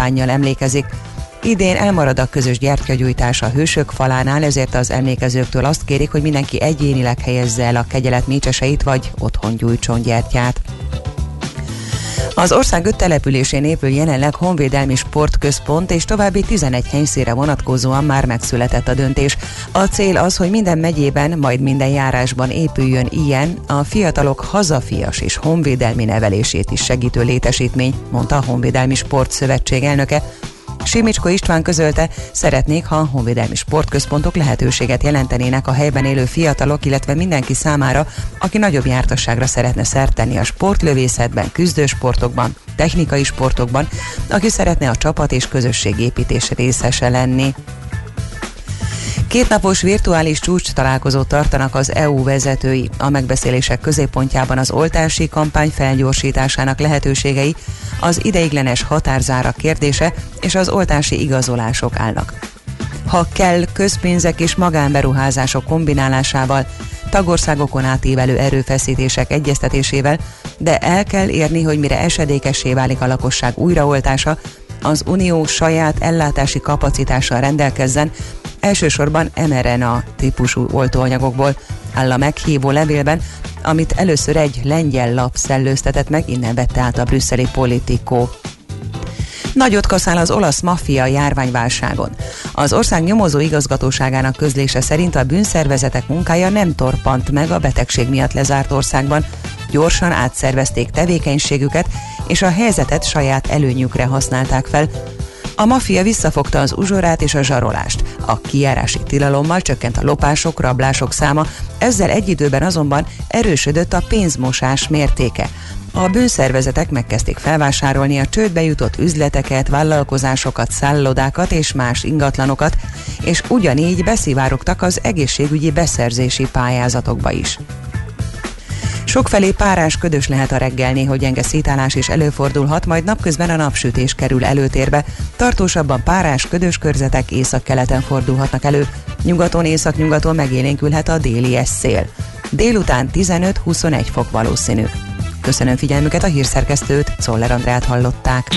kampányjal emlékezik. Idén elmarad a közös gyertyagyújtás a hősök falánál, ezért az emlékezőktől azt kérik, hogy mindenki egyénileg helyezze el a kegyelet mécseseit, vagy otthon gyújtson gyertyát. Az ország öt településén épül jelenleg honvédelmi sportközpont, és további 11 helyszíre vonatkozóan már megszületett a döntés. A cél az, hogy minden megyében, majd minden járásban épüljön ilyen, a fiatalok hazafias és honvédelmi nevelését is segítő létesítmény, mondta a Honvédelmi Sportszövetség elnöke. Simicsko István közölte, szeretnék, ha a honvédelmi sportközpontok lehetőséget jelentenének a helyben élő fiatalok, illetve mindenki számára, aki nagyobb jártasságra szeretne szert tenni a sportlövészetben, küzdősportokban, technikai sportokban, aki szeretne a csapat és közösség építés részese lenni. Kétnapos virtuális csúcs találkozót tartanak az EU vezetői. A megbeszélések középpontjában az oltási kampány felgyorsításának lehetőségei, az ideiglenes határzára kérdése és az oltási igazolások állnak. Ha kell, közpénzek és magánberuházások kombinálásával, tagországokon átívelő erőfeszítések egyeztetésével, de el kell érni, hogy mire esedékessé válik a lakosság újraoltása, az Unió saját ellátási kapacitással rendelkezzen, elsősorban mRNA típusú oltóanyagokból, áll a meghívó levélben, amit először egy lengyel lap szellőztetett meg, innen vette át a brüsszeli politikó. Nagyot kaszál az olasz maffia járványválságon. Az ország nyomozó igazgatóságának közlése szerint a bűnszervezetek munkája nem torpant meg a betegség miatt lezárt országban. Gyorsan átszervezték tevékenységüket, és a helyzetet saját előnyükre használták fel, a maffia visszafogta az uzsorát és a zsarolást. A kijárási tilalommal csökkent a lopások, rablások száma, ezzel egy időben azonban erősödött a pénzmosás mértéke. A bűnszervezetek megkezdték felvásárolni a csődbe jutott üzleteket, vállalkozásokat, szállodákat és más ingatlanokat, és ugyanígy beszivárogtak az egészségügyi beszerzési pályázatokba is. Sokfelé párás ködös lehet a reggel, néha gyenge szítálás is előfordulhat, majd napközben a napsütés kerül előtérbe. Tartósabban párás ködös körzetek észak-keleten fordulhatnak elő. Nyugaton, észak-nyugaton megélénkülhet a déli szél. Délután 15-21 fok valószínű. Köszönöm figyelmüket a hírszerkesztőt, Szoller Andrát hallották.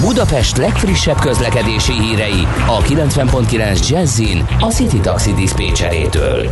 Budapest legfrissebb közlekedési hírei a 90.9 Jazzin a City Taxi Dispécsejétől.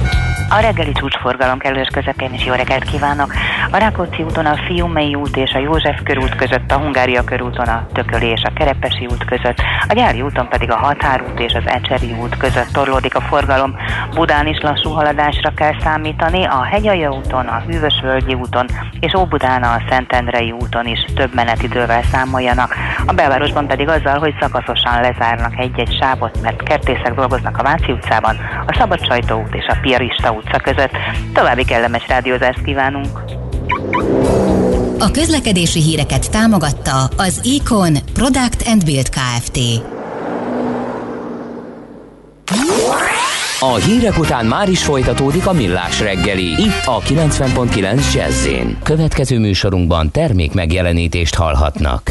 A reggeli csúcsforgalom kellős közepén is jó reggelt kívánok. A Rákóczi úton a Fiumei út és a József körút között, a Hungária körúton a Tököli és a Kerepesi út között, a Gyári úton pedig a Határút és az Ecseri út között torlódik a forgalom. Budán is lassú haladásra kell számítani, a Hegyalja úton, a Hűvösvölgyi úton és Óbudán a Szentendrei úton is több menetidővel számoljanak. A belvárosban pedig azzal, hogy szakaszosan lezárnak egy-egy sávot, mert kertészek dolgoznak a Váci utcában, a Szabadsajtó út és a Piarista utca között. További kellemes rádiózást kívánunk! A közlekedési híreket támogatta az Econ Product and Build Kft. A hírek után már is folytatódik a millás reggeli, itt a 90.9 jazz Következő műsorunkban termék megjelenítést hallhatnak.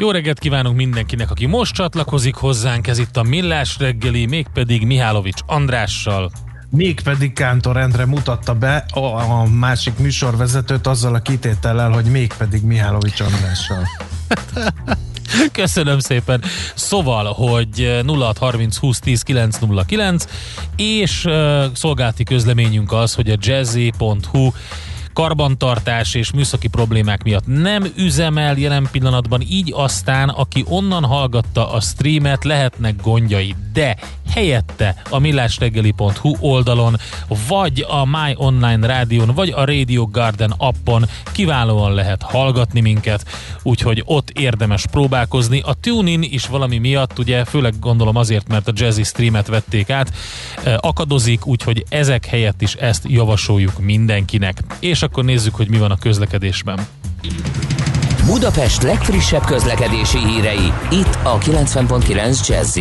Jó reggelt kívánunk mindenkinek, aki most csatlakozik hozzánk, ez itt a Millás reggeli, mégpedig Mihálovics Andrással. Mégpedig Kántor Endre mutatta be a, a másik műsorvezetőt azzal a kitétellel, hogy mégpedig Mihálovics Andrással. Köszönöm szépen. Szóval, hogy 0630 20 10 909 és uh, szolgálati közleményünk az, hogy a jazzy.hu karbantartás és műszaki problémák miatt nem üzemel jelen pillanatban, így aztán, aki onnan hallgatta a streamet, lehetnek gondjai, de helyette a millásreggeli.hu oldalon, vagy a My Online rádión, vagy a Radio Garden appon kiválóan lehet hallgatni minket, úgyhogy ott érdemes próbálkozni. A TuneIn is valami miatt, ugye főleg gondolom azért, mert a Jazzy streamet vették át, eh, akadozik, úgyhogy ezek helyett is ezt javasoljuk mindenkinek. És akkor nézzük, hogy mi van a közlekedésben. Budapest legfrissebb közlekedési hírei, itt a 90.9 jazz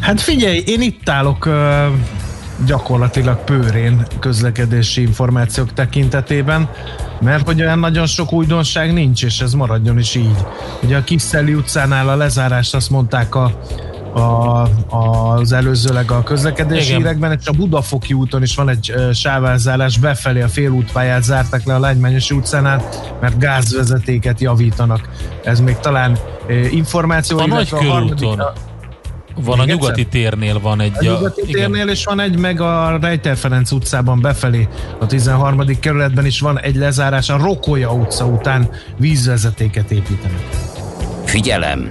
Hát figyelj, én itt állok ö, gyakorlatilag pőrén közlekedési információk tekintetében, mert hogy olyan nagyon sok újdonság nincs, és ez maradjon is így. Ugye a Kiszeli utcánál a lezárást azt mondták a, a, az előzőleg a közlekedési Igen. hírekben, és a Budafoki úton is van egy ö, sávázálás, befelé a félútpályát zárták le a Lágymányosi utcánál, mert gázvezetéket javítanak. Ez még talán információ. A illetve nagy harmadik- a- Van a Még nyugati egyszer? térnél van egy... a nyugati igen. térnél is van egy, meg a Rejter Ferenc utcában befelé, a 13. kerületben is van egy lezárás, a Rokolya utca után vízvezetéket építenek. Figyelem!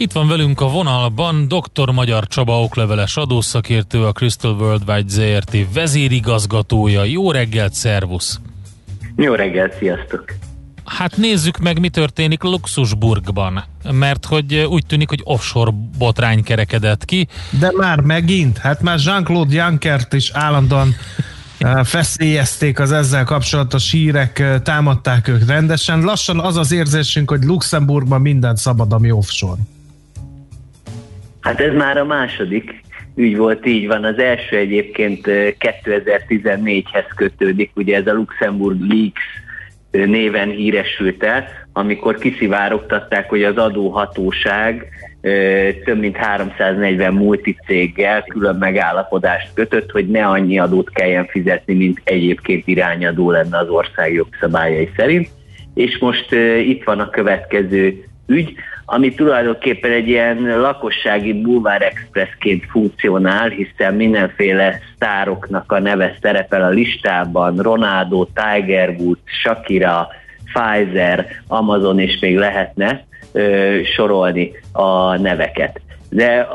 Itt van velünk a vonalban dr. Magyar Csaba okleveles adószakértő, a Crystal Worldwide ZRT vezérigazgatója. Jó reggelt, szervusz! Jó reggelt, sziasztok! Hát nézzük meg, mi történik Luxusburgban, mert hogy úgy tűnik, hogy offshore botrány kerekedett ki. De már megint, hát már Jean-Claude Junckert is állandóan eh, feszélyezték az ezzel kapcsolatos hírek, eh, támadták ők rendesen. Lassan az az érzésünk, hogy Luxemburgban minden szabad, ami offshore. Hát ez már a második ügy volt, így van. Az első egyébként 2014-hez kötődik, ugye ez a Luxemburg Leaks néven híresült el, amikor kiszivárogtatták, hogy az adóhatóság több mint 340 multicéggel külön megállapodást kötött, hogy ne annyi adót kelljen fizetni, mint egyébként irányadó lenne az ország jogszabályai szerint. És most itt van a következő ügy, ami tulajdonképpen egy ilyen lakossági bulvár expressként funkcionál, hiszen mindenféle sztároknak a neve szerepel a listában, Ronaldo, Tiger Woods, Shakira, Pfizer, Amazon, és még lehetne ö, sorolni a neveket. De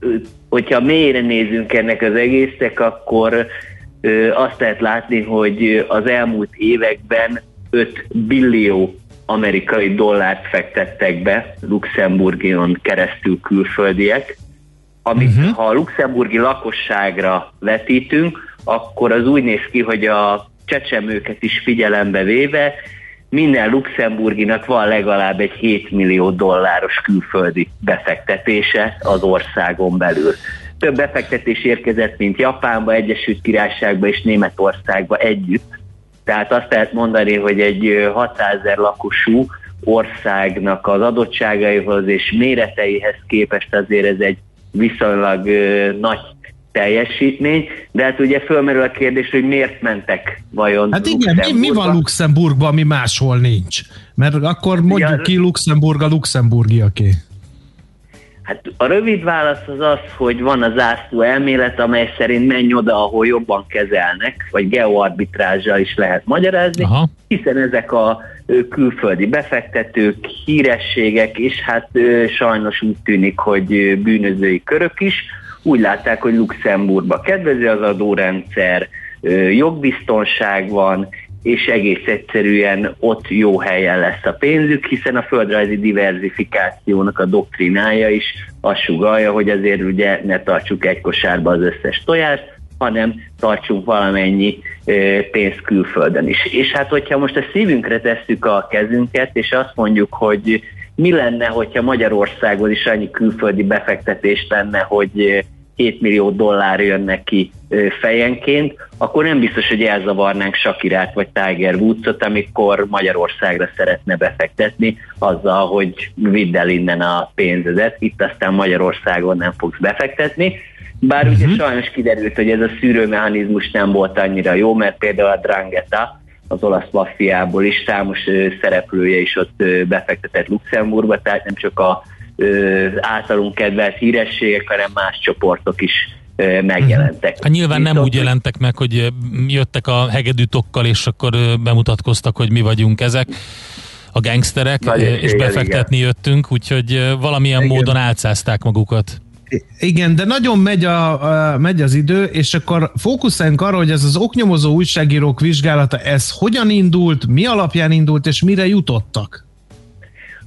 ö, hogyha mélyre nézünk ennek az egésznek, akkor ö, azt lehet látni, hogy az elmúlt években 5 billió amerikai dollárt fektettek be Luxemburgion keresztül külföldiek, amit uh-huh. ha a luxemburgi lakosságra vetítünk, akkor az úgy néz ki, hogy a csecsemőket is figyelembe véve minden luxemburginak van legalább egy 7 millió dolláros külföldi befektetése az országon belül. Több befektetés érkezett, mint Japánba, Egyesült Királyságba és Németországba együtt. Tehát azt lehet mondani, hogy egy 600 ezer lakosú országnak az adottságaihoz és méreteihez képest azért ez egy viszonylag nagy teljesítmény, de hát ugye fölmerül a kérdés, hogy miért mentek vajon Hát igen, mi, mi van Luxemburgban, ami máshol nincs? Mert akkor mondjuk ja, ki Luxemburg a luxemburgiaké. Hát a rövid válasz az az, hogy van az zászló elmélet, amely szerint menj oda, ahol jobban kezelnek, vagy geoarbitrázsal is lehet magyarázni, Aha. hiszen ezek a külföldi befektetők, hírességek, és hát sajnos úgy tűnik, hogy bűnözői körök is, úgy látták, hogy Luxemburgba kedvező az adórendszer, jogbiztonság van, és egész egyszerűen ott jó helyen lesz a pénzük, hiszen a földrajzi diversifikációnak a doktrinája is azt sugalja, hogy azért ugye ne tartsuk egy kosárba az összes tojást, hanem tartsunk valamennyi pénzt külföldön is. És hát, hogyha most a szívünkre tesszük a kezünket, és azt mondjuk, hogy mi lenne, hogyha Magyarországon is annyi külföldi befektetés lenne, hogy 7 millió dollár jön neki fejenként, akkor nem biztos, hogy elzavarnánk Sakirát vagy Tiger Woodsot, amikor Magyarországra szeretne befektetni, azzal, hogy vidd el innen a pénzedet, itt aztán Magyarországon nem fogsz befektetni. Bár uh-huh. ugye mhm. sajnos kiderült, hogy ez a szűrőmechanizmus nem volt annyira jó, mert például a Drangheta, az olasz maffiából is számos szereplője is ott befektetett Luxemburgba, tehát nem csak a általunk kedvelt hírességek, hanem más csoportok is megjelentek. Hát nyilván nem úgy jelentek meg, hogy jöttek a hegedűtokkal, és akkor bemutatkoztak, hogy mi vagyunk ezek a gangsterek, és befektetni igen. jöttünk, úgyhogy valamilyen igen. módon álcázták magukat. Igen, de nagyon megy, a, a, megy az idő, és akkor fókuszáljunk arra, hogy ez az oknyomozó újságírók vizsgálata, ez hogyan indult, mi alapján indult, és mire jutottak?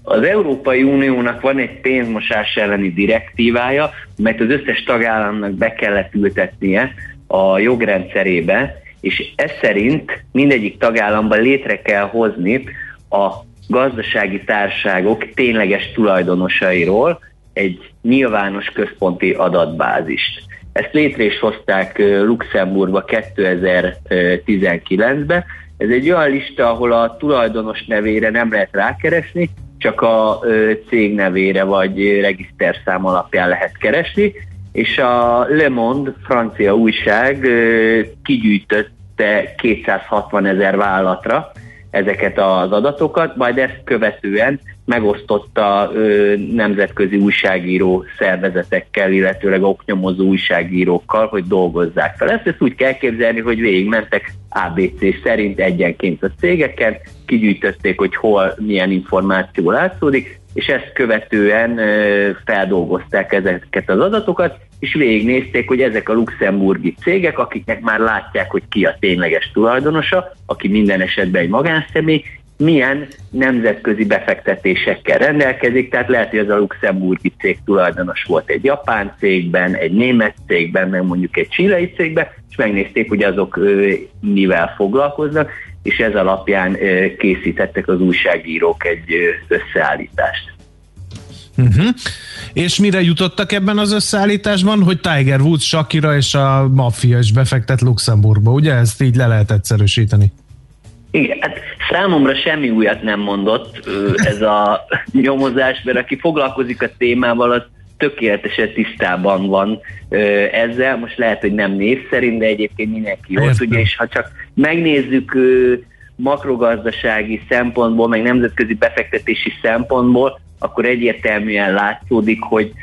Az Európai Uniónak van egy pénzmosás elleni direktívája, mert az összes tagállamnak be kellett ültetnie a jogrendszerébe, és ez szerint mindegyik tagállamban létre kell hozni a gazdasági társágok tényleges tulajdonosairól egy nyilvános központi adatbázist. Ezt létre is hozták Luxemburgba 2019-ben. Ez egy olyan lista, ahol a tulajdonos nevére nem lehet rákeresni, csak a cég nevére vagy regiszterszám alapján lehet keresni, és a Le Monde francia újság kigyűjtötte 260 ezer vállalatra ezeket az adatokat, majd ezt követően megosztotta nemzetközi újságíró szervezetekkel, illetőleg oknyomozó újságírókkal, hogy dolgozzák fel. Ezt, ezt úgy kell képzelni, hogy végigmentek ABC szerint egyenként a cégeken, kigyűjtötték, hogy hol milyen információ látszódik, és ezt követően feldolgozták ezeket az adatokat, és végignézték, hogy ezek a luxemburgi cégek, akiknek már látják, hogy ki a tényleges tulajdonosa, aki minden esetben egy magánszemély, milyen nemzetközi befektetésekkel rendelkezik, tehát lehet, hogy ez a luxemburgi cég tulajdonos volt egy japán cégben, egy német cégben, meg mondjuk egy csilei cégben, és megnézték, hogy azok mivel foglalkoznak, és ez alapján készítettek az újságírók egy összeállítást. Uh-huh. És mire jutottak ebben az összeállításban, hogy Tiger Woods, Shakira és a maffia is befektet Luxemburgba, ugye? Ezt így le lehet egyszerűsíteni. Igen, hát számomra semmi újat nem mondott ez a nyomozás, mert aki foglalkozik a témával, az tökéletesen tisztában van ezzel. Most lehet, hogy nem név szerint, de egyébként mindenki jól tudja, és ha csak megnézzük makrogazdasági szempontból, meg nemzetközi befektetési szempontból, akkor egyértelműen látszódik, hogy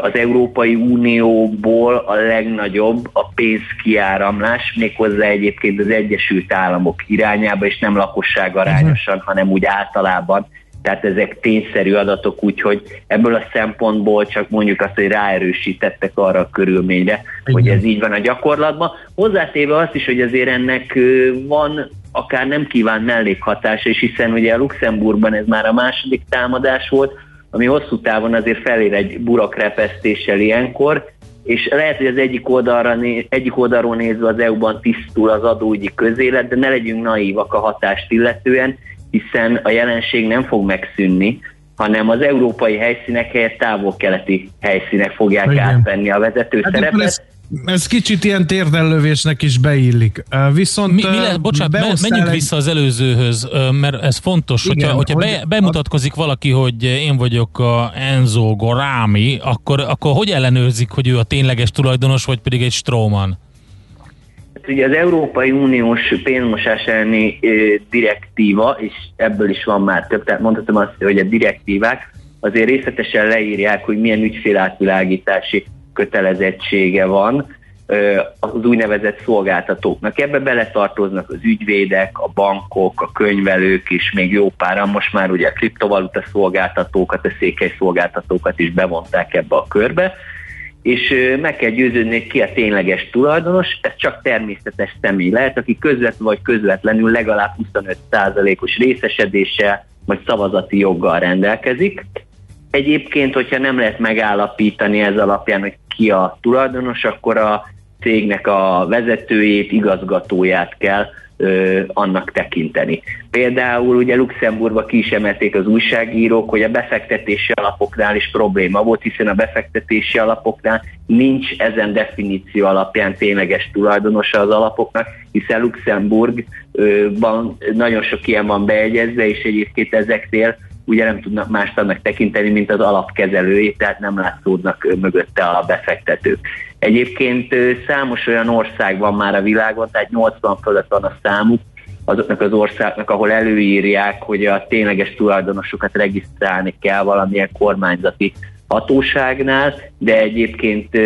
az Európai Unióból a legnagyobb a pénzkiáramlás, méghozzá egyébként az Egyesült Államok irányába, és nem lakosság arányosan, hanem úgy általában. Tehát ezek tényszerű adatok, úgyhogy ebből a szempontból csak mondjuk azt, hogy ráerősítettek arra a körülményre, Igen. hogy ez így van a gyakorlatban. Hozzátéve azt is, hogy azért ennek van akár nem kívánt mellékhatása, és hiszen ugye a Luxemburgban ez már a második támadás volt, ami hosszú távon azért felér egy burakrepesztéssel ilyenkor, és lehet, hogy az egyik, oldalra, egyik oldalról nézve az EU-ban tisztul az adóügyi közélet, de ne legyünk naívak a hatást illetően, hiszen a jelenség nem fog megszűnni, hanem az európai helyszínek helyett távol-keleti helyszínek fogják Igen. átvenni a vezető hát szerepet. Ez, ez kicsit ilyen térdellövésnek is beillik. Viszont... Mi, mi lesz, bocsánat, menjünk egy... vissza az előzőhöz, mert ez fontos, Igen, hogyha, hogyha hogy be, bemutatkozik valaki, hogy én vagyok a Enzo Gorami, akkor, akkor hogy ellenőrzik, hogy ő a tényleges tulajdonos, vagy pedig egy Stróman? Ugye az Európai Uniós pénzmosás elleni direktíva, és ebből is van már több, tehát mondhatom azt, hogy a direktívák azért részletesen leírják, hogy milyen ügyfélátvilágítási kötelezettsége van az úgynevezett szolgáltatóknak. Ebbe beletartoznak az ügyvédek, a bankok, a könyvelők is, még jó páran, most már ugye a kriptovaluta szolgáltatókat, a székely szolgáltatókat is bevonták ebbe a körbe, és meg kell győződni, ki a tényleges tulajdonos, ez csak természetes személy lehet, aki közvetlenül vagy közvetlenül legalább 25%-os részesedéssel vagy szavazati joggal rendelkezik. Egyébként, hogyha nem lehet megállapítani ez alapján, hogy ki a tulajdonos, akkor a cégnek a vezetőjét, igazgatóját kell annak tekinteni. Például ugye Luxemburgba ki is emelték az újságírók, hogy a befektetési alapoknál is probléma volt, hiszen a befektetési alapoknál nincs ezen definíció alapján tényleges tulajdonosa az alapoknak, hiszen Luxemburgban nagyon sok ilyen van beegyezve, és egyébként ezeknél ugye nem tudnak mást annak tekinteni, mint az alapkezelői, tehát nem látszódnak mögötte a befektetők. Egyébként számos olyan ország van már a világon, tehát 80 fölött van a számuk, azoknak az országnak, ahol előírják, hogy a tényleges tulajdonosokat regisztrálni kell valamilyen kormányzati hatóságnál, de egyébként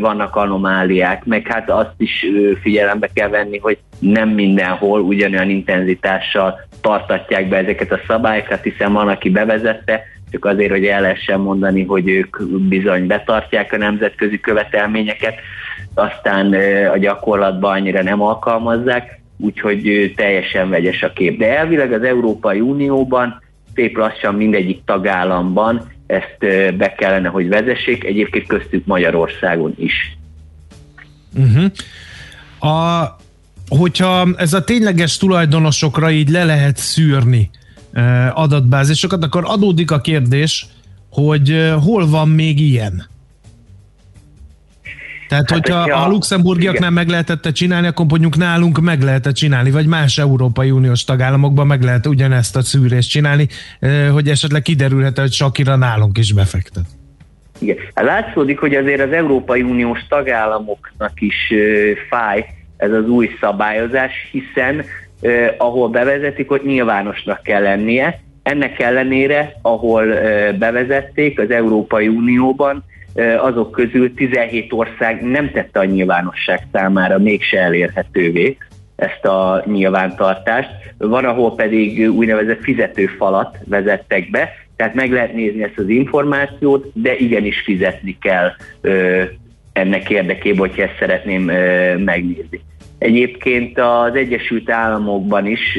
vannak anomáliák, meg hát azt is figyelembe kell venni, hogy nem mindenhol ugyanolyan intenzitással tartatják be ezeket a szabályokat, hiszen van, aki bevezette, csak azért, hogy el lehessen mondani, hogy ők bizony betartják a nemzetközi követelményeket, aztán a gyakorlatban annyira nem alkalmazzák, úgyhogy teljesen vegyes a kép. De elvileg az Európai Unióban szép lassan mindegyik tagállamban ezt be kellene, hogy vezessék, egyébként köztük Magyarországon is. Uh-huh. A, hogyha ez a tényleges tulajdonosokra így le lehet szűrni adatbázisokat, akkor adódik a kérdés, hogy hol van még ilyen? Tehát, hát, hogyha a luxemburgiaknál meg lehetett csinálni, akkor mondjuk nálunk meg lehetett csinálni, vagy más Európai Uniós tagállamokban meg lehet ugyanezt a szűrést csinálni, hogy esetleg kiderülhet, hogy Sakira nálunk is befektet. Igen. Hát látszódik, hogy azért az Európai Uniós tagállamoknak is fáj ez az új szabályozás, hiszen eh, ahol bevezetik, hogy nyilvánosnak kell lennie. Ennek ellenére, ahol eh, bevezették az Európai Unióban, azok közül 17 ország nem tette a nyilvánosság számára mégse elérhetővé ezt a nyilvántartást. Van, ahol pedig úgynevezett fizetőfalat vezettek be, tehát meg lehet nézni ezt az információt, de igenis fizetni kell ö, ennek érdekében, hogyha ezt szeretném ö, megnézni. Egyébként az Egyesült Államokban is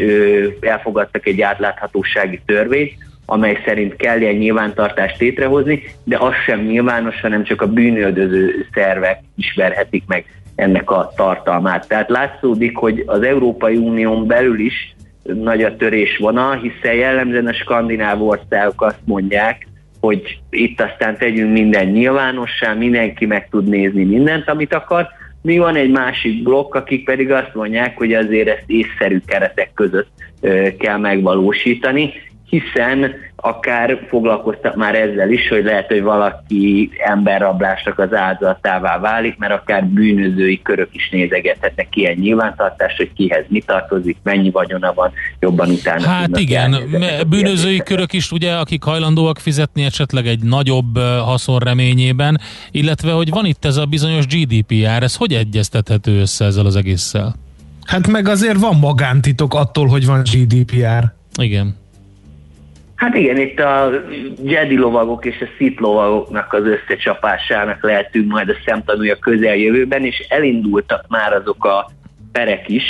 elfogadtak egy átláthatósági törvényt, amely szerint kell ilyen nyilvántartást létrehozni, de az sem nyilvános, hanem csak a bűnöldöző szervek ismerhetik meg ennek a tartalmát. Tehát látszódik, hogy az Európai Unión belül is nagy a törés vonal, hiszen jellemzően a skandináv országok azt mondják, hogy itt aztán tegyünk minden nyilvánossá, mindenki meg tud nézni mindent, amit akar. Mi van egy másik blokk, akik pedig azt mondják, hogy azért ezt észszerű keretek között kell megvalósítani, hiszen akár foglalkoztak már ezzel is, hogy lehet, hogy valaki emberrablásnak az áldozatává válik, mert akár bűnözői körök is nézegethetnek ilyen nyilvántartást, hogy kihez mi tartozik, mennyi vagyona van, jobban utána. Hát igen, bűnözői körök is ugye, akik hajlandóak fizetni esetleg egy nagyobb haszon reményében, illetve hogy van itt ez a bizonyos GDPR, ez hogy egyeztethető össze ezzel az egésszel? Hát meg azért van magántitok attól, hogy van GDPR. Igen. Hát igen, itt a Jedi lovagok és a Sith lovagoknak az összecsapásának lehetünk majd a szemtanúja közeljövőben, és elindultak már azok a perek is,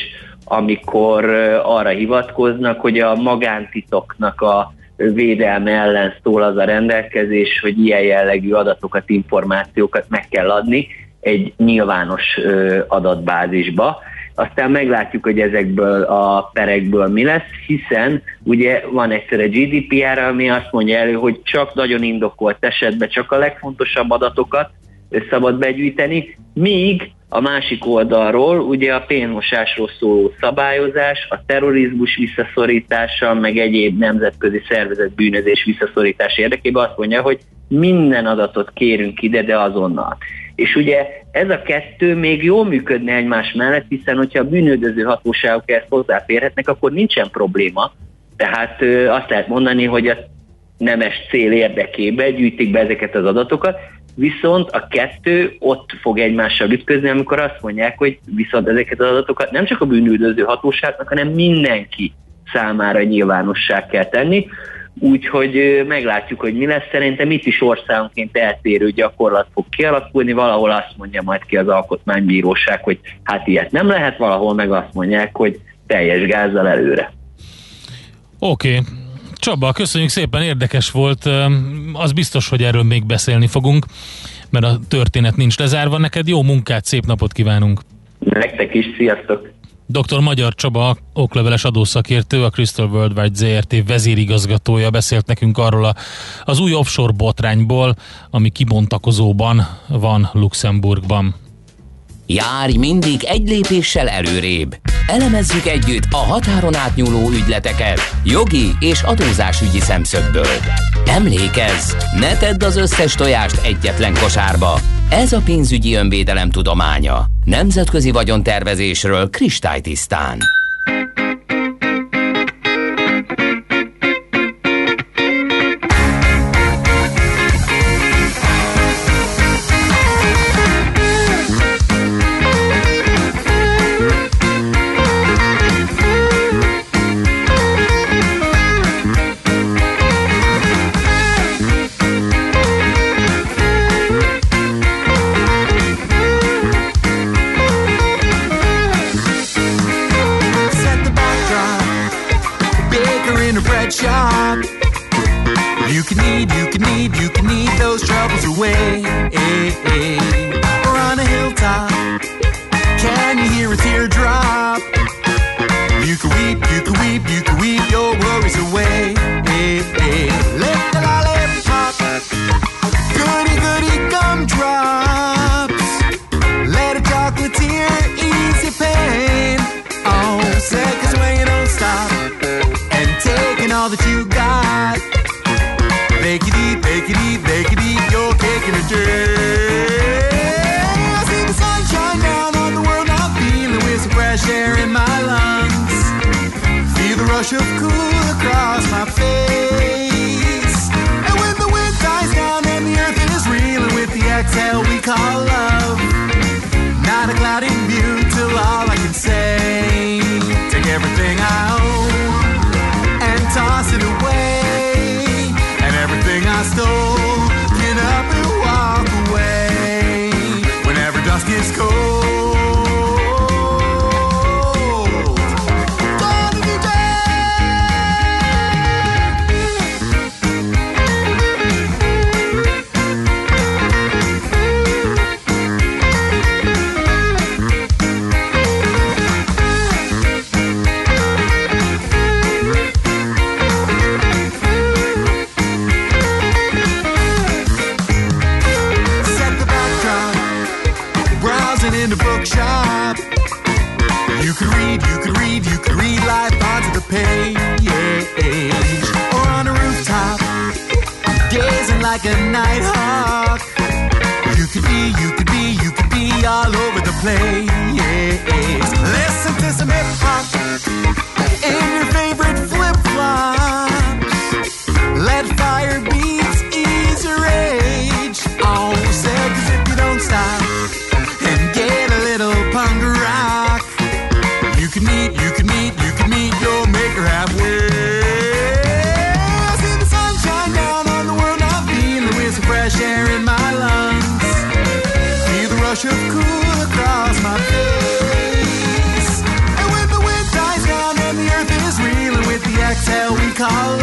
amikor arra hivatkoznak, hogy a magántitoknak a védelme ellen szól az a rendelkezés, hogy ilyen jellegű adatokat, információkat meg kell adni egy nyilvános adatbázisba aztán meglátjuk, hogy ezekből a perekből mi lesz, hiszen ugye van egyszer a GDPR, ami azt mondja elő, hogy csak nagyon indokolt esetben csak a legfontosabb adatokat szabad begyűjteni, míg a másik oldalról ugye a pénzmosásról szóló szabályozás, a terrorizmus visszaszorítása, meg egyéb nemzetközi szervezet bűnözés visszaszorítás érdekében azt mondja, hogy minden adatot kérünk ide, de azonnal. És ugye ez a kettő még jól működne egymás mellett, hiszen hogyha a bűnöldöző hatóságok ezt hozzáférhetnek, akkor nincsen probléma. Tehát ö, azt lehet mondani, hogy a nemes cél érdekében gyűjtik be ezeket az adatokat, viszont a kettő ott fog egymással ütközni, amikor azt mondják, hogy viszont ezeket az adatokat nem csak a bűnüldöző hatóságnak, hanem mindenki számára nyilvánossá kell tenni. Úgyhogy meglátjuk, hogy mi lesz. Szerintem itt is országonként eltérő gyakorlat fog kialakulni. Valahol azt mondja majd ki az alkotmánybíróság, hogy hát ilyet nem lehet, valahol meg azt mondják, hogy teljes gázzal előre. Oké. Okay. Csaba, köszönjük szépen, érdekes volt. Az biztos, hogy erről még beszélni fogunk, mert a történet nincs lezárva. Neked jó munkát, szép napot kívánunk! Nektek is, sziasztok! Dr. Magyar Csaba, okleveles adószakértő, a Crystal Worldwide ZRT vezérigazgatója beszélt nekünk arról a, az új offshore botrányból, ami kibontakozóban van Luxemburgban. Járj mindig egy lépéssel előrébb. Elemezzük együtt a határon átnyúló ügyleteket jogi és adózásügyi szemszögből. Emlékezz, ne tedd az összes tojást egyetlen kosárba. Ez a pénzügyi önvédelem tudománya. Nemzetközi vagyontervezésről kristálytisztán. wash of cool across my face. And when the wind dies down and the earth is reeling with the exhale we call love, not a cloud in view till all I can say, take everything I own. Night call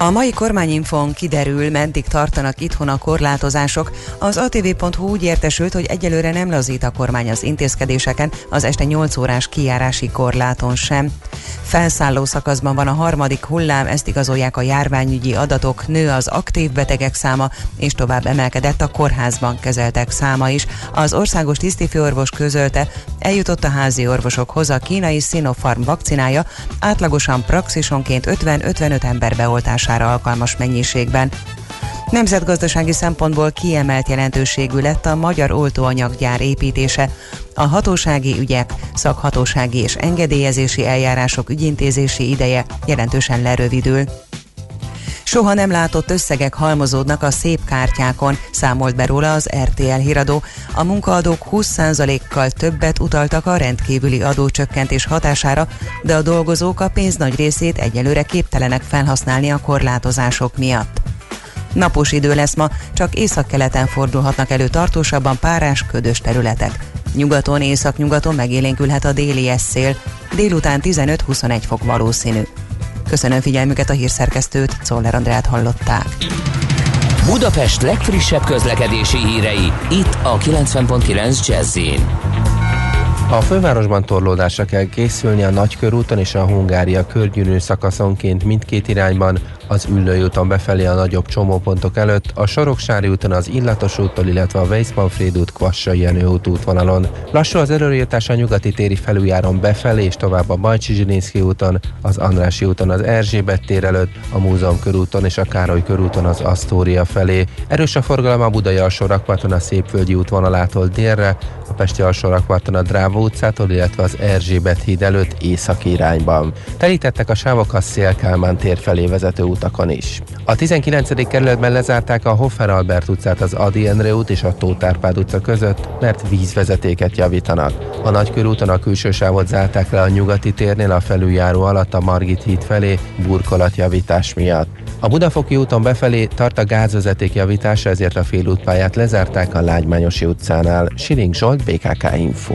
A mai kormányinfon kiderül, meddig tartanak itthon a korlátozások. Az atv.hu úgy értesült, hogy egyelőre nem lazít a kormány az intézkedéseken, az este 8 órás kijárási korláton sem. Felszálló szakaszban van a harmadik hullám, ezt igazolják a járványügyi adatok, nő az aktív betegek száma, és tovább emelkedett a kórházban kezeltek száma is. Az országos tisztifőorvos közölte, eljutott a házi orvosokhoz a kínai Sinopharm vakcinája, átlagosan praxisonként 50-55 ember beoltására alkalmas mennyiségben. Nemzetgazdasági szempontból kiemelt jelentőségű lett a magyar oltóanyaggyár építése. A hatósági ügyek, szakhatósági és engedélyezési eljárások ügyintézési ideje jelentősen lerövidül. Soha nem látott összegek halmozódnak a szép kártyákon, számolt be róla az RTL híradó. A munkaadók 20%-kal többet utaltak a rendkívüli adócsökkentés hatására, de a dolgozók a pénz nagy részét egyelőre képtelenek felhasználni a korlátozások miatt. Napos idő lesz ma, csak északkeleten fordulhatnak elő tartósabban párás, ködös területek. Nyugaton, északnyugaton megélénkülhet a déli eszél, délután 15-21 fok valószínű. Köszönöm figyelmüket a hírszerkesztőt, Czoller Andrát hallották. Budapest legfrissebb közlekedési hírei, itt a 90.9 Jazzin. A fővárosban torlódásra kell készülni a Nagykörúton és a Hungária körgyűrű szakaszonként mindkét irányban, az Üllői úton befelé a nagyobb csomópontok előtt, a Soroksári úton az Illatos úttól, illetve a Weissmanfried út Kvassai Jenő út útvonalon. Lassú az előrejutás a nyugati téri felüljáron befelé és tovább a Bajcsi Zsilinszki úton, az Andrási úton az Erzsébet tér előtt, a Múzeum körúton és a Károly körúton az Asztória felé. Erős a forgalom a Budai alsó rakparton a Szépvölgyi útvonalától délre, a Pesti alsó rakparton a Dráva utcától, illetve az Erzsébet híd előtt északi irányban. Telítettek a sávok a Szélkálmán tér felé vezető utakon is. A 19. kerületben lezárták a Hoffer Albert utcát az Adi Endre út és a Tóth utca között, mert vízvezetéket javítanak. A Nagykörúton a külső sávot zárták le a nyugati térnél a felüljáró alatt a Margit híd felé burkolatjavítás miatt. A Budafoki úton befelé tart a gázvezeték javítása, ezért a félútpályát lezárták a Lágymányosi utcánál. Siling Zsolt, BKK Info.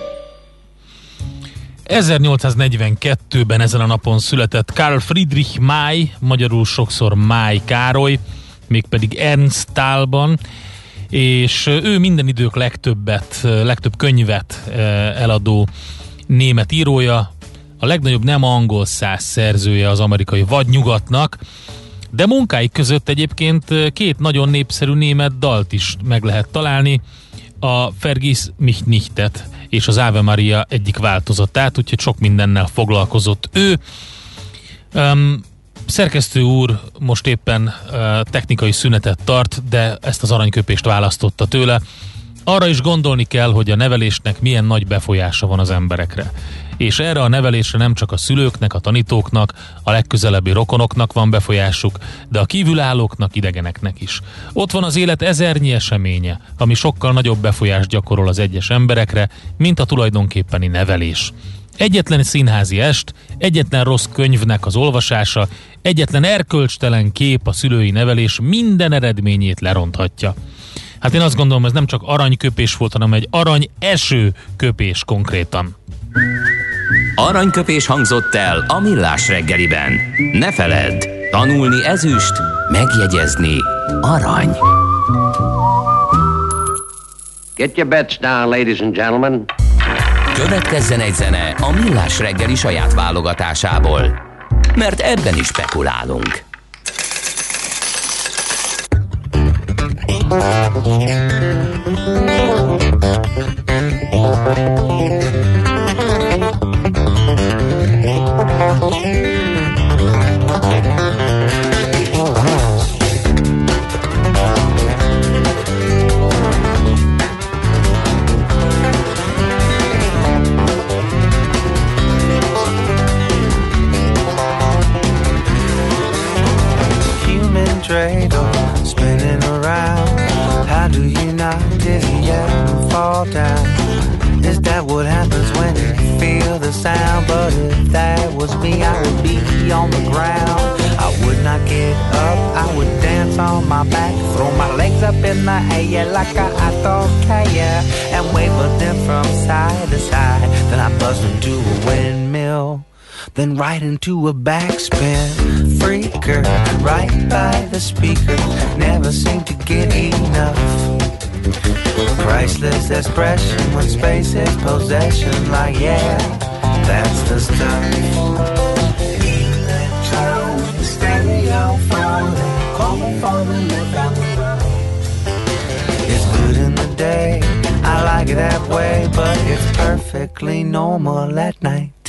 1842-ben ezen a napon született Karl Friedrich May, magyarul sokszor May Károly, mégpedig Ernsttalban, és ő minden idők legtöbbet, legtöbb könyvet eladó német írója, a legnagyobb nem angol száz szerzője az amerikai vadnyugatnak, de munkái között egyébként két nagyon népszerű német dalt is meg lehet találni, a Fergis mich nichtet és az Ave Maria egyik változatát, úgyhogy sok mindennel foglalkozott ő. Um, szerkesztő úr most éppen uh, technikai szünetet tart, de ezt az aranyköpést választotta tőle. arra is gondolni kell, hogy a nevelésnek milyen nagy befolyása van az emberekre. És erre a nevelésre nem csak a szülőknek, a tanítóknak, a legközelebbi rokonoknak van befolyásuk, de a kívülállóknak, idegeneknek is. Ott van az élet ezernyi eseménye, ami sokkal nagyobb befolyást gyakorol az egyes emberekre, mint a tulajdonképpeni nevelés. Egyetlen színházi est, egyetlen rossz könyvnek az olvasása, egyetlen erkölcstelen kép a szülői nevelés minden eredményét leronthatja. Hát én azt gondolom, ez nem csak aranyköpés volt, hanem egy arany eső köpés konkrétan. Aranyköpés hangzott el a millás reggeliben. Ne feledd, tanulni ezüst, megjegyezni arany. Get your bets down, ladies and gentlemen. Következzen egy zene a millás reggeli saját válogatásából. Mert ebben is spekulálunk. human dreidel spinning around. How do you not dizzy and fall down? Is that what happens when you feel the sound? But if that was me, I would be on the ground. I would not get up, I would dance on my back, throw my legs up in the air like a I don't care, and wave them from side to side. Then I bust into a windmill then right into a backspin. Freaker, right by the speaker, never seem to get enough. Priceless expression when space is possession, like yeah, that's the stuff. Stereo, phone, calling for the live down the road. It's good in the day, I like it that way, but it's perfectly normal at night.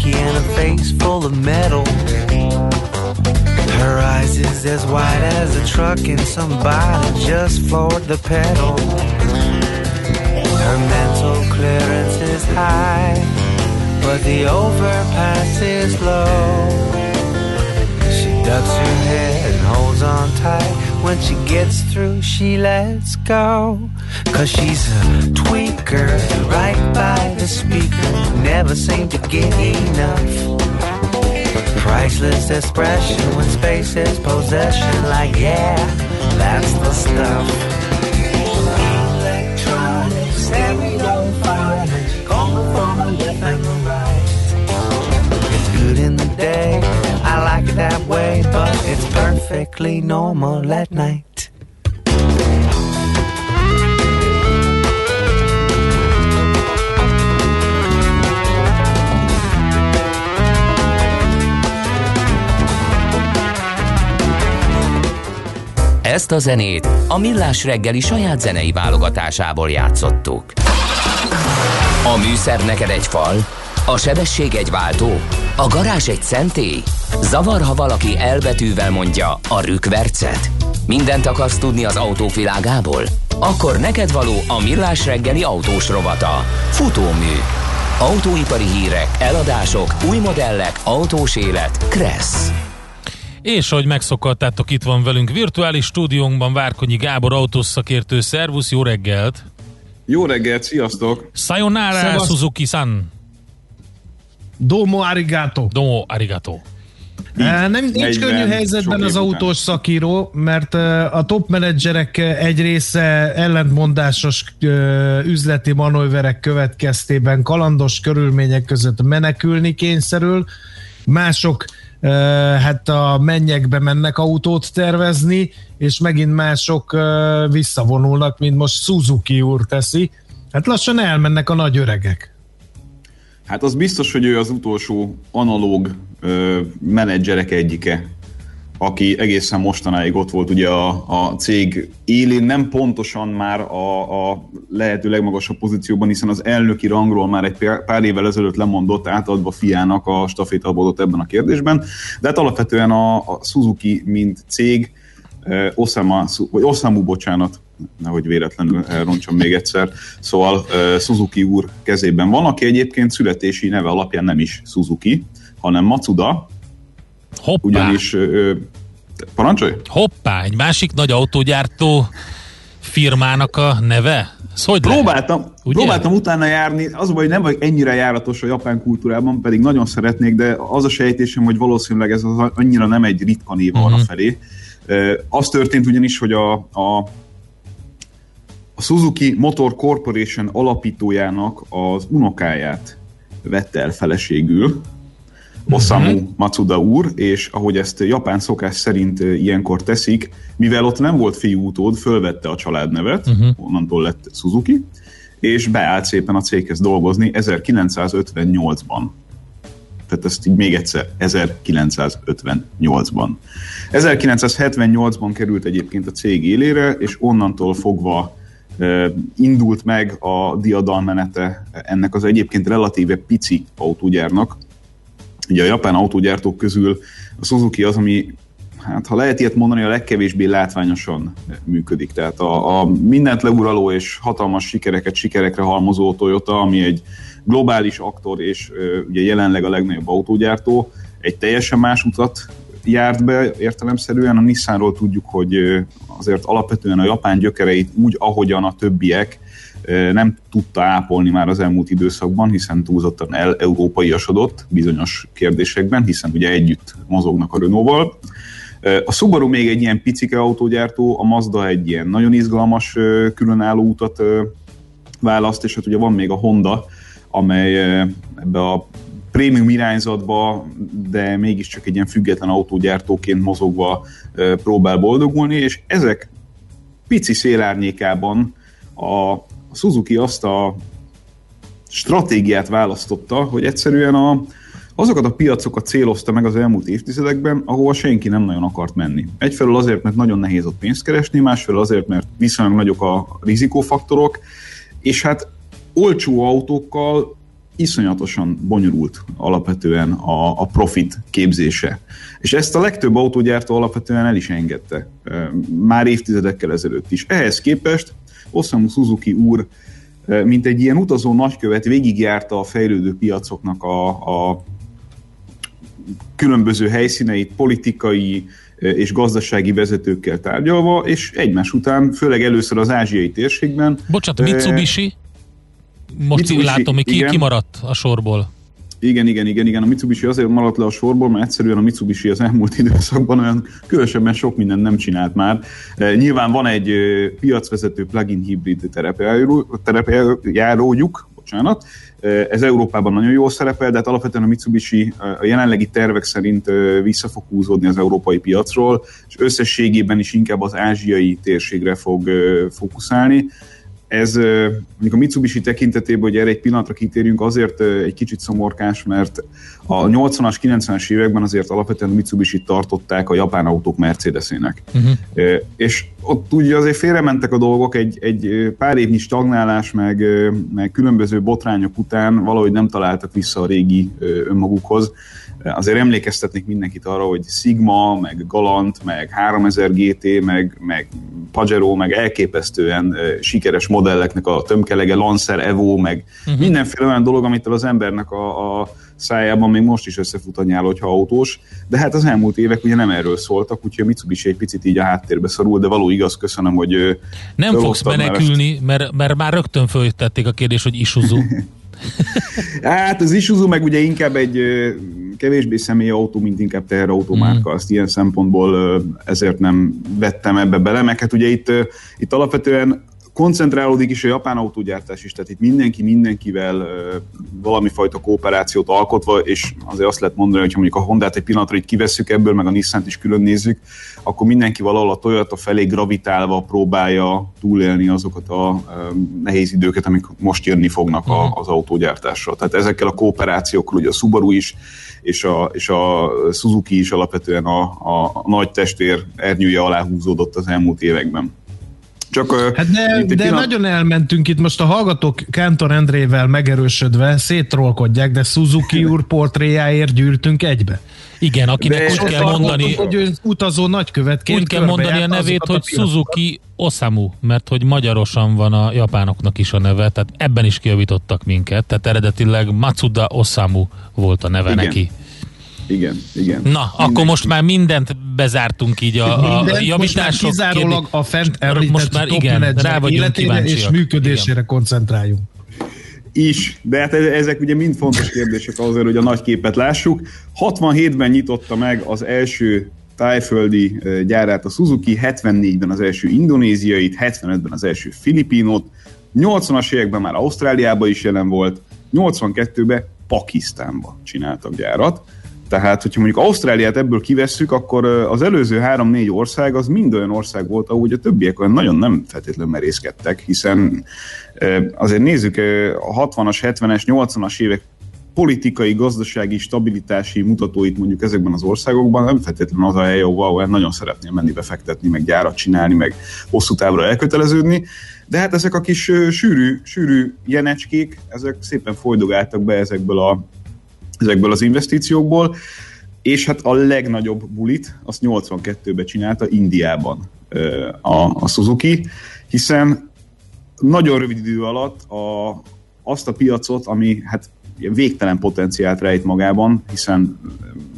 Binky and a face full of metal. Her eyes is as wide as a truck and somebody just floored the pedal. Her mental clearance is high, but the overpass is low. She ducks her head and holds on tight. When she gets through, she lets go. Cause she's a tweaker, right by the speaker. Never seem to get enough. Priceless expression when space is possession. Like, yeah, that's the stuff. Perfectly normal at night. Ezt a zenét a Millás reggeli saját zenei válogatásából játszottuk. A műszer neked egy fal, a sebesség egy váltó, a garázs egy szentély. Zavar, ha valaki elbetűvel mondja a rükvercet. Mindent akarsz tudni az autóvilágából? Akkor neked való a Millás reggeli autós rovata. Futómű. Autóipari hírek, eladások, új modellek, autós élet. Kressz. És ahogy megszokhattátok, itt van velünk virtuális stúdiónkban Várkonyi Gábor autószakértő. Szervusz, jó reggelt! Jó reggelt, sziasztok! Sayonara Szevasz. Suzuki-san! Domo arigato. Domo arigato. Nem, nincs 40 könnyű helyzetben az autós szakíró, mert a top menedzserek egy része ellentmondásos üzleti manőverek következtében kalandos körülmények között menekülni kényszerül, mások hát a mennyekbe mennek autót tervezni, és megint mások visszavonulnak, mint most Suzuki úr teszi. Hát lassan elmennek a nagy öregek. Hát az biztos, hogy ő az utolsó analóg ö, menedzserek egyike, aki egészen mostanáig ott volt ugye a, a cég élén, nem pontosan már a, a lehető legmagasabb pozícióban, hiszen az elnöki rangról már egy pár évvel ezelőtt lemondott, átadva fiának a stafétabódot ebben a kérdésben, de hát alapvetően a, a Suzuki, mint cég, Osama, vagy Osamu, bocsánat, nehogy véletlenül elrontsam még egyszer. Szóval Suzuki úr kezében van, aki egyébként születési neve alapján nem is Suzuki, hanem Matsuda. Hoppá! Ugyanis parancsolj? Hoppá, egy másik nagy autógyártó firmának a neve? Ez hogy próbáltam, próbáltam utána járni, az baj, hogy nem vagy ennyire járatos a japán kultúrában, pedig nagyon szeretnék, de az a sejtésem, hogy valószínűleg ez az annyira nem egy ritka név uh-huh. arra felé. Az történt ugyanis, hogy a, a a Suzuki Motor Corporation alapítójának az unokáját vette el feleségül, Osamu uh-huh. Matsuda úr, és ahogy ezt japán szokás szerint ilyenkor teszik, mivel ott nem volt fiú utód, fölvette a családnevet, uh-huh. onnantól lett Suzuki, és beállt szépen a céghez dolgozni 1958-ban. Tehát ezt így még egyszer, 1958-ban. 1978-ban került egyébként a cég élére, és onnantól fogva indult meg a diadalmenete ennek az egyébként relatíve pici autógyárnak. Ugye a japán autógyártók közül a Suzuki az, ami hát ha lehet ilyet mondani, a legkevésbé látványosan működik. Tehát a, a mindent leuraló és hatalmas sikereket sikerekre halmozó Toyota, ami egy globális aktor és ugye jelenleg a legnagyobb autógyártó, egy teljesen más utat járt be értelemszerűen. A Nissanról tudjuk, hogy azért alapvetően a japán gyökereit úgy, ahogyan a többiek nem tudta ápolni már az elmúlt időszakban, hiszen túlzottan el európaiasodott bizonyos kérdésekben, hiszen ugye együtt mozognak a Renault-val. A Subaru még egy ilyen picike autógyártó, a Mazda egy ilyen nagyon izgalmas különálló utat választ, és hát ugye van még a Honda, amely ebbe a prémium irányzatba, de mégiscsak egy ilyen független autógyártóként mozogva próbál boldogulni, és ezek pici szélárnyékában a Suzuki azt a stratégiát választotta, hogy egyszerűen a, azokat a piacokat célozta meg az elmúlt évtizedekben, ahova senki nem nagyon akart menni. Egyfelől azért, mert nagyon nehéz ott pénzt keresni, másfelől azért, mert viszonylag nagyok a rizikófaktorok, és hát olcsó autókkal iszonyatosan bonyolult alapvetően a, a profit képzése. És ezt a legtöbb autógyártó alapvetően el is engedte, már évtizedekkel ezelőtt is. Ehhez képest Osamu Suzuki úr, mint egy ilyen utazó nagykövet végigjárta a fejlődő piacoknak a, a különböző helyszíneit, politikai és gazdasági vezetőkkel tárgyalva, és egymás után, főleg először az ázsiai térségben. Bocsát, Mitsubishi? Most Mitsubishi, látom, hogy ki, kimaradt a sorból. Igen, igen, igen, igen. A Mitsubishi azért maradt le a sorból, mert egyszerűen a Mitsubishi az elmúlt időszakban olyan különösebben sok mindent nem csinált már. Nyilván van egy piacvezető plug-in hibrid terepjárójuk, bocsánat. Ez Európában nagyon jól szerepel, de hát alapvetően a Mitsubishi a jelenlegi tervek szerint vissza fog húzódni az európai piacról, és összességében is inkább az ázsiai térségre fog fókuszálni ez mondjuk a Mitsubishi tekintetében, hogy erre egy pillanatra kitérjünk, azért egy kicsit szomorkás, mert a 80-as, 90-es években azért alapvetően a Mitsubishi tartották a japán autók Mercedesének. Uh-huh. És ott ugye azért félrementek a dolgok, egy, egy pár évnyi stagnálás, meg, meg különböző botrányok után valahogy nem találtak vissza a régi önmagukhoz. Azért emlékeztetnék mindenkit arra, hogy Sigma, meg Galant, meg 3000 GT, meg, meg Pajero, meg elképesztően sikeres modelleknek a tömkelege, Lancer, Evo, meg uh-huh. mindenféle olyan dolog, amit az embernek a, a szájában még most is összefut a nyál, hogyha autós, de hát az elmúlt évek ugye nem erről szóltak, úgyhogy a Mitsubishi egy picit így a háttérbe szorul, de való igaz, köszönöm, hogy Nem fogsz menekülni, mert, mert már rögtön föltették a kérdést, hogy Isuzu. hát az Isuzu meg ugye inkább egy kevésbé személyautó, mint inkább teherautó mm. márka, azt ilyen szempontból ezért nem vettem ebbe bele, meg hát ugye itt, itt alapvetően koncentrálódik is a japán autógyártás is, tehát itt mindenki mindenkivel valami fajta kooperációt alkotva, és azért azt lehet mondani, hogy ha mondjuk a Hondát egy pillanatra így kivesszük ebből, meg a Nissan-t is külön nézzük, akkor mindenki valahol a Toyota felé gravitálva próbálja túlélni azokat a nehéz időket, amik most jönni fognak a, az autógyártásra. Tehát ezekkel a kooperációkkal, ugye a Subaru is, és a, és a Suzuki is alapvetően a, a, a nagy testvér ernyője alá húzódott az elmúlt években. Csak, hát de, de pillanat- nagyon elmentünk itt most a hallgatók Kántor Endrével megerősödve széttrollkodják, de Suzuki úr portréjáért gyűltünk egybe. Igen, akinek És úgy kell mondani, hogy ő utazó nagykövetként úgy kell mondani a nevét, hogy a. Suzuki Osamu, mert hogy magyarosan van a japánoknak is a neve, tehát ebben is kijavítottak minket, tehát eredetileg Matsuda Osamu volt a neve Igen. neki. Igen, igen. Na, akkor most már mindent bezártunk így a, a Mindent, most már javítások. kizárólag a fent említett most már top igen, rá vagyunk életére és kíváncsiak. működésére koncentráljunk. is, de hát ezek ugye mind fontos kérdések azért, hogy a nagy képet lássuk. 67-ben nyitotta meg az első tájföldi gyárát a Suzuki, 74-ben az első indonéziait, 75-ben az első filipinot, 80-as években már Ausztráliában is jelen volt, 82-ben Pakisztánba csináltak gyárat. Tehát, hogyha mondjuk Ausztráliát ebből kivesszük, akkor az előző három-négy ország az mind olyan ország volt, ahogy a többiek olyan nagyon nem feltétlenül merészkedtek, hiszen azért nézzük a 60-as, 70-es, 80-as évek politikai, gazdasági, stabilitási mutatóit mondjuk ezekben az országokban nem feltétlenül az a hely, ahol nagyon szeretnél menni befektetni, meg gyárat csinálni, meg hosszú távra elköteleződni. De hát ezek a kis sűrű, sűrű jenecskék, ezek szépen folydogáltak be ezekből, a, ezekből az investíciókból, és hát a legnagyobb bulit azt 82-ben csinálta Indiában a, a Suzuki, hiszen nagyon rövid idő alatt a, azt a piacot, ami hát végtelen potenciált rejt magában, hiszen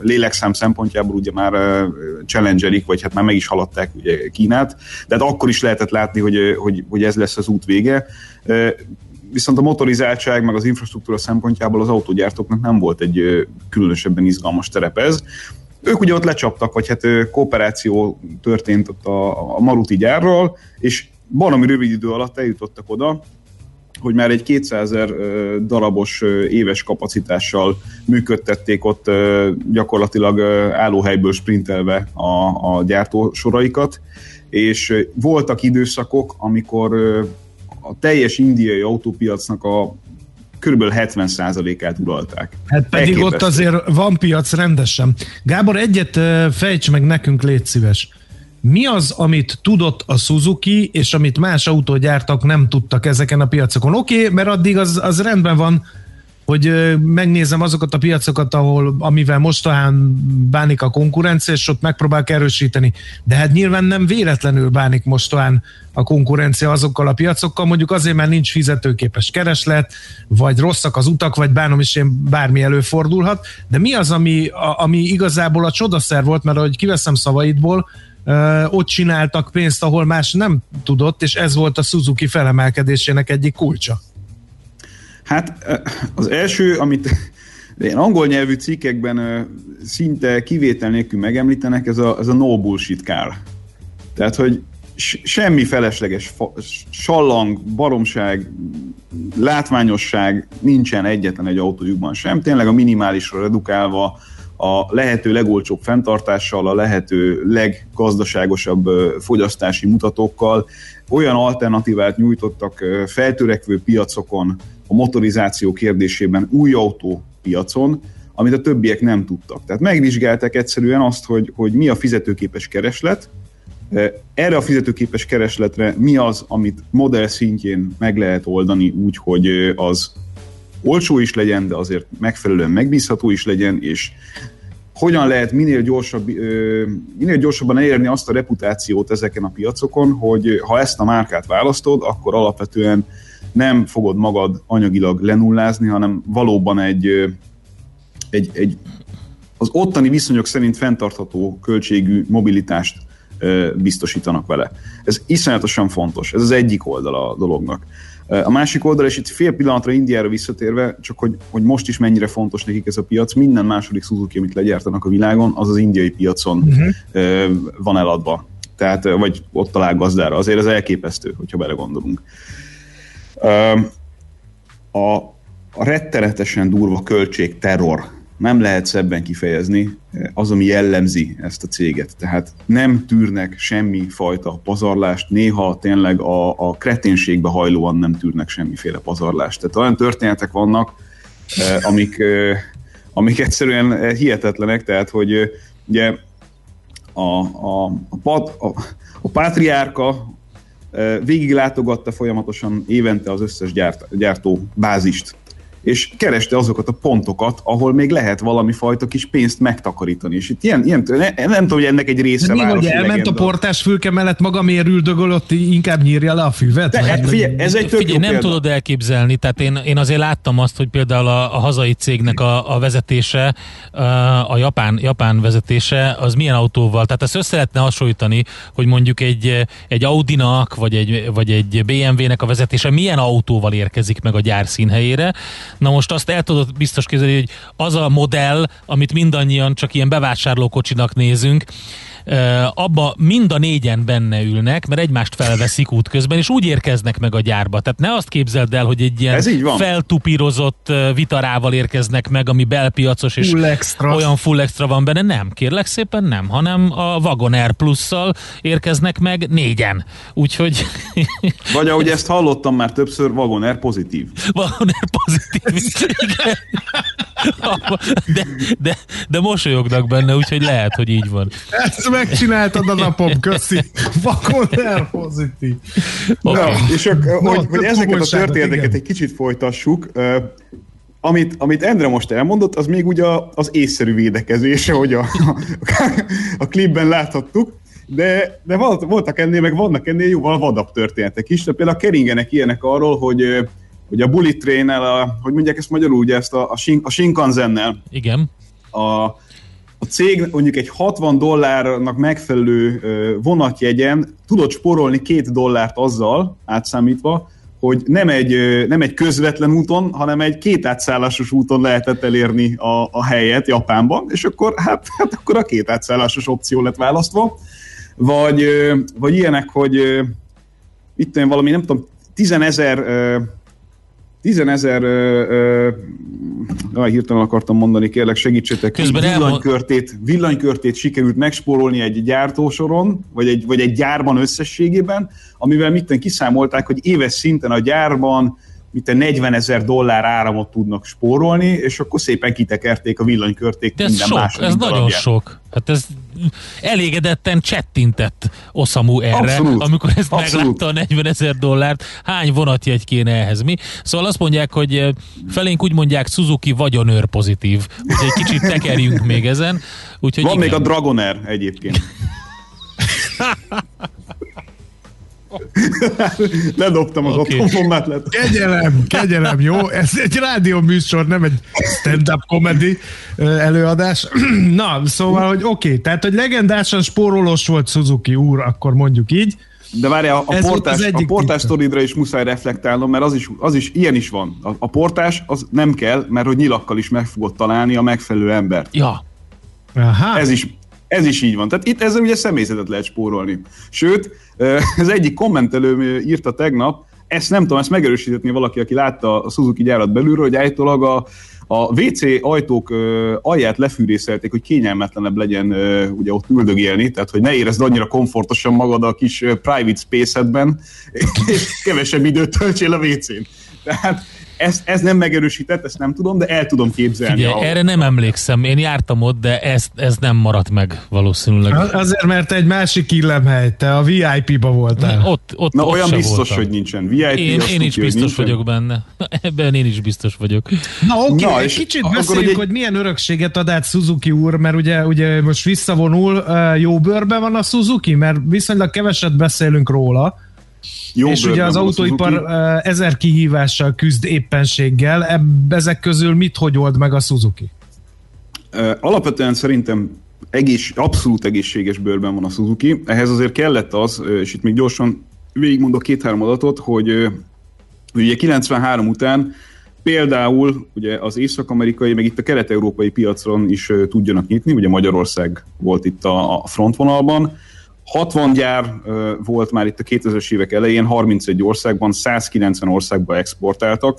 lélekszám szempontjából ugye már challengerik, vagy hát már meg is haladták ugye Kínát, de hát akkor is lehetett látni, hogy, hogy, hogy ez lesz az út vége. Viszont a motorizáltság meg az infrastruktúra szempontjából az autógyártóknak nem volt egy különösebben izgalmas terep ez. Ők ugye ott lecsaptak, vagy hát kooperáció történt ott a, a Maruti gyárral, és valami rövid idő alatt eljutottak oda, hogy már egy 200 ezer darabos éves kapacitással működtették ott gyakorlatilag állóhelyből sprintelve a, a gyártósoraikat, és voltak időszakok, amikor a teljes indiai autópiacnak a kb. 70%-át uralták. Hát pedig ott Elképesztő. azért van piac rendesen. Gábor, egyet fejts meg nekünk, légy szíves. Mi az, amit tudott a Suzuki, és amit más autógyártak nem tudtak ezeken a piacokon? Oké, okay, mert addig az, az rendben van, hogy megnézem azokat a piacokat, ahol, amivel mostanán bánik a konkurencia, és ott megpróbálok erősíteni. De hát nyilván nem véletlenül bánik mostanán a konkurencia azokkal a piacokkal, mondjuk azért, mert nincs fizetőképes kereslet, vagy rosszak az utak, vagy bánom is én bármi előfordulhat. De mi az, ami, a, ami igazából a csodaszer volt, mert ahogy kiveszem szavaidból, ott csináltak pénzt, ahol más nem tudott, és ez volt a Suzuki felemelkedésének egyik kulcsa. Hát az első, amit ilyen angol nyelvű cikkekben szinte kivétel nélkül megemlítenek, ez a, ez a no bullshit car. Tehát, hogy semmi felesleges sallang, baromság, látványosság nincsen egyetlen egy autójukban sem. Tényleg a minimálisra redukálva, a lehető legolcsóbb fenntartással, a lehető leggazdaságosabb fogyasztási mutatókkal olyan alternatívát nyújtottak feltörekvő piacokon, a motorizáció kérdésében új autópiacon, amit a többiek nem tudtak. Tehát megvizsgálták egyszerűen azt, hogy, hogy mi a fizetőképes kereslet, erre a fizetőképes keresletre mi az, amit modell szintjén meg lehet oldani úgy, hogy az olcsó is legyen, de azért megfelelően megbízható is legyen, és hogyan lehet minél, gyorsabb, minél gyorsabban elérni azt a reputációt ezeken a piacokon, hogy ha ezt a márkát választod, akkor alapvetően nem fogod magad anyagilag lenullázni, hanem valóban egy, egy, egy az ottani viszonyok szerint fenntartható költségű mobilitást biztosítanak vele. Ez iszonyatosan fontos, ez az egyik oldala a dolognak. A másik oldal, és itt fél pillanatra Indiára visszatérve, csak hogy, hogy most is mennyire fontos nekik ez a piac, minden második Suzuki, amit legyártanak a világon, az az indiai piacon uh-huh. van eladva. Tehát, vagy ott talál gazdára. Azért ez elképesztő, hogyha belegondolunk. A, a rettenetesen durva költség terror nem lehet szebben kifejezni az, ami jellemzi ezt a céget. Tehát nem tűrnek semmi fajta pazarlást, néha tényleg a, a kreténségbe hajlóan nem tűrnek semmiféle pazarlást. Tehát olyan történetek vannak, amik, amik egyszerűen hihetetlenek, tehát hogy ugye a, a, a, pat, a, a pátriárka végiglátogatta folyamatosan évente az összes gyárt, gyártó bázist és kereste azokat a pontokat, ahol még lehet valami fajta kis pénzt megtakarítani. És itt ilyen, ilyen ne, nem tudom, hogy ennek egy része már. hogy elment legenda. a portás fülke mellett maga miért üldögölött, inkább nyírja le a füvet? De, hát figyelj, ez egy figyelj, nem példa. tudod elképzelni, tehát én, én azért láttam azt, hogy például a, a hazai cégnek a, a vezetése, a japán, japán vezetése, az milyen autóval, tehát ezt össze lehetne hasonlítani, hogy mondjuk egy, egy Audinak, vagy egy, vagy egy BMW-nek a vezetése milyen autóval érkezik meg a gyár színhelyére, Na most azt el tudod biztos képzelni, hogy az a modell, amit mindannyian csak ilyen bevásárlókocsinak nézünk, abba mind a négyen benne ülnek, mert egymást felveszik útközben, és úgy érkeznek meg a gyárba. Tehát ne azt képzeld el, hogy egy ilyen feltupírozott vitarával érkeznek meg, ami belpiacos, és full extra. olyan full extra van benne. Nem, kérlek szépen nem, hanem a Wagon Air Plus-szal érkeznek meg négyen. Úgyhogy... Vagy ahogy ezt hallottam már többször, Wagon Air pozitív. Wagon Air pozitív, igen. De, de, de mosolyognak benne, úgyhogy lehet, hogy így van. Ezt megcsináltad a napom, köszi. Vakon pozitív. Okay. Na, és ak, hogy, hogy ezeket a történeteket egy kicsit folytassuk, uh, amit, amit Endre most elmondott, az még ugye az észszerű védekezés, hogy a, a, a klipben láthattuk, de, de voltak ennél, meg vannak ennél jóval vadabb történetek is. De például a Keringenek ilyenek arról, hogy hogy a Bullet train a, hogy mondják ezt magyarul, ugye ezt a, a, Shin, a Shinkansen-nel. Igen. A, a cég mondjuk egy 60 dollárnak megfelelő vonatjegyen tudott sporolni két dollárt azzal átszámítva, hogy nem egy, nem egy közvetlen úton, hanem egy két átszállásos úton lehetett elérni a, a helyet Japánban, és akkor hát, hát akkor a két átszállásos opció lett választva. Vagy, vagy ilyenek, hogy itt valami, nem tudom, 10 ezer 10 ezer hirtelen akartam mondani, kérlek segítsetek. Közben villanykörtét, villanykörtét sikerült megspórolni egy gyártósoron, vagy egy, vagy egy gyárban összességében, amivel mitten kiszámolták, hogy éves szinten a gyárban mint 40 ezer dollár áramot tudnak spórolni, és akkor szépen kitekerték a villanykörték De ez minden sok, ez nagyon sok. Hát ez elégedetten csettintett Osamu erre, abszolút, amikor ezt abszolút. meglátta a 40 ezer dollárt, hány vonatjegy kéne ehhez mi? Szóval azt mondják, hogy eh, felénk úgy mondják Suzuki vagyonőr pozitív, úgyhogy kicsit tekerjünk még ezen. Úgyhogy Van igen. még a Dragoner egyébként. Ledobtam az okay. otthonbombát. Lett. Kegyelem, kegyelem, jó? Ez egy rádió műsor, nem egy stand-up comedy előadás. Na, szóval, hogy oké, okay, tehát, hogy legendásan spórolós volt Suzuki úr, akkor mondjuk így. De várj, a, a portás, a portás sztoridra is muszáj reflektálnom, mert az is, az is ilyen is van. A, a portás az nem kell, mert hogy nyilakkal is meg fogod találni a megfelelő embert. Ja. Aha. Ez is, ez is így van. Tehát itt ezzel ugye személyzetet lehet spórolni. Sőt, az egyik kommentelő írta tegnap, ezt nem tudom, ezt megerősíteni valaki, aki látta a Suzuki gyárat belülről, hogy állítólag a, a WC ajtók ö, alját lefűrészelték, hogy kényelmetlenebb legyen ö, ugye ott üldögélni, tehát hogy ne érezd annyira komfortosan magad a kis private space-edben, és kevesebb időt töltsél a WC-n. Tehát ez, ez nem megerősített, ezt nem tudom, de el tudom képzelni. Figyelj, ahol... erre nem emlékszem, én jártam ott, de ez, ez nem maradt meg valószínűleg. Azért, mert egy másik illemhely, te a VIP-ba voltál. Na, ott, ott, Na ott olyan biztos, voltam. hogy nincsen. VIP, én, én is biztos vagyok benne. Ebben én is biztos vagyok. Na oké, okay, egy kicsit beszéljünk, egy... hogy milyen örökséget ad át Suzuki úr, mert ugye, ugye most visszavonul, jó bőrben van a Suzuki, mert viszonylag keveset beszélünk róla, jó és ugye az autóipar Suzuki. ezer kihívással küzd éppenséggel, Ebb, ezek közül mit hogy old meg a Suzuki? Alapvetően szerintem egész, abszolút egészséges bőrben van a Suzuki. Ehhez azért kellett az, és itt még gyorsan végigmondok két-három adatot, hogy ugye 93 után például ugye az észak-amerikai, meg itt a kelet-európai piacon is tudjanak nyitni, ugye Magyarország volt itt a frontvonalban, 60 gyár volt már itt a 2000-es évek elején, 31 országban, 190 országba exportáltak,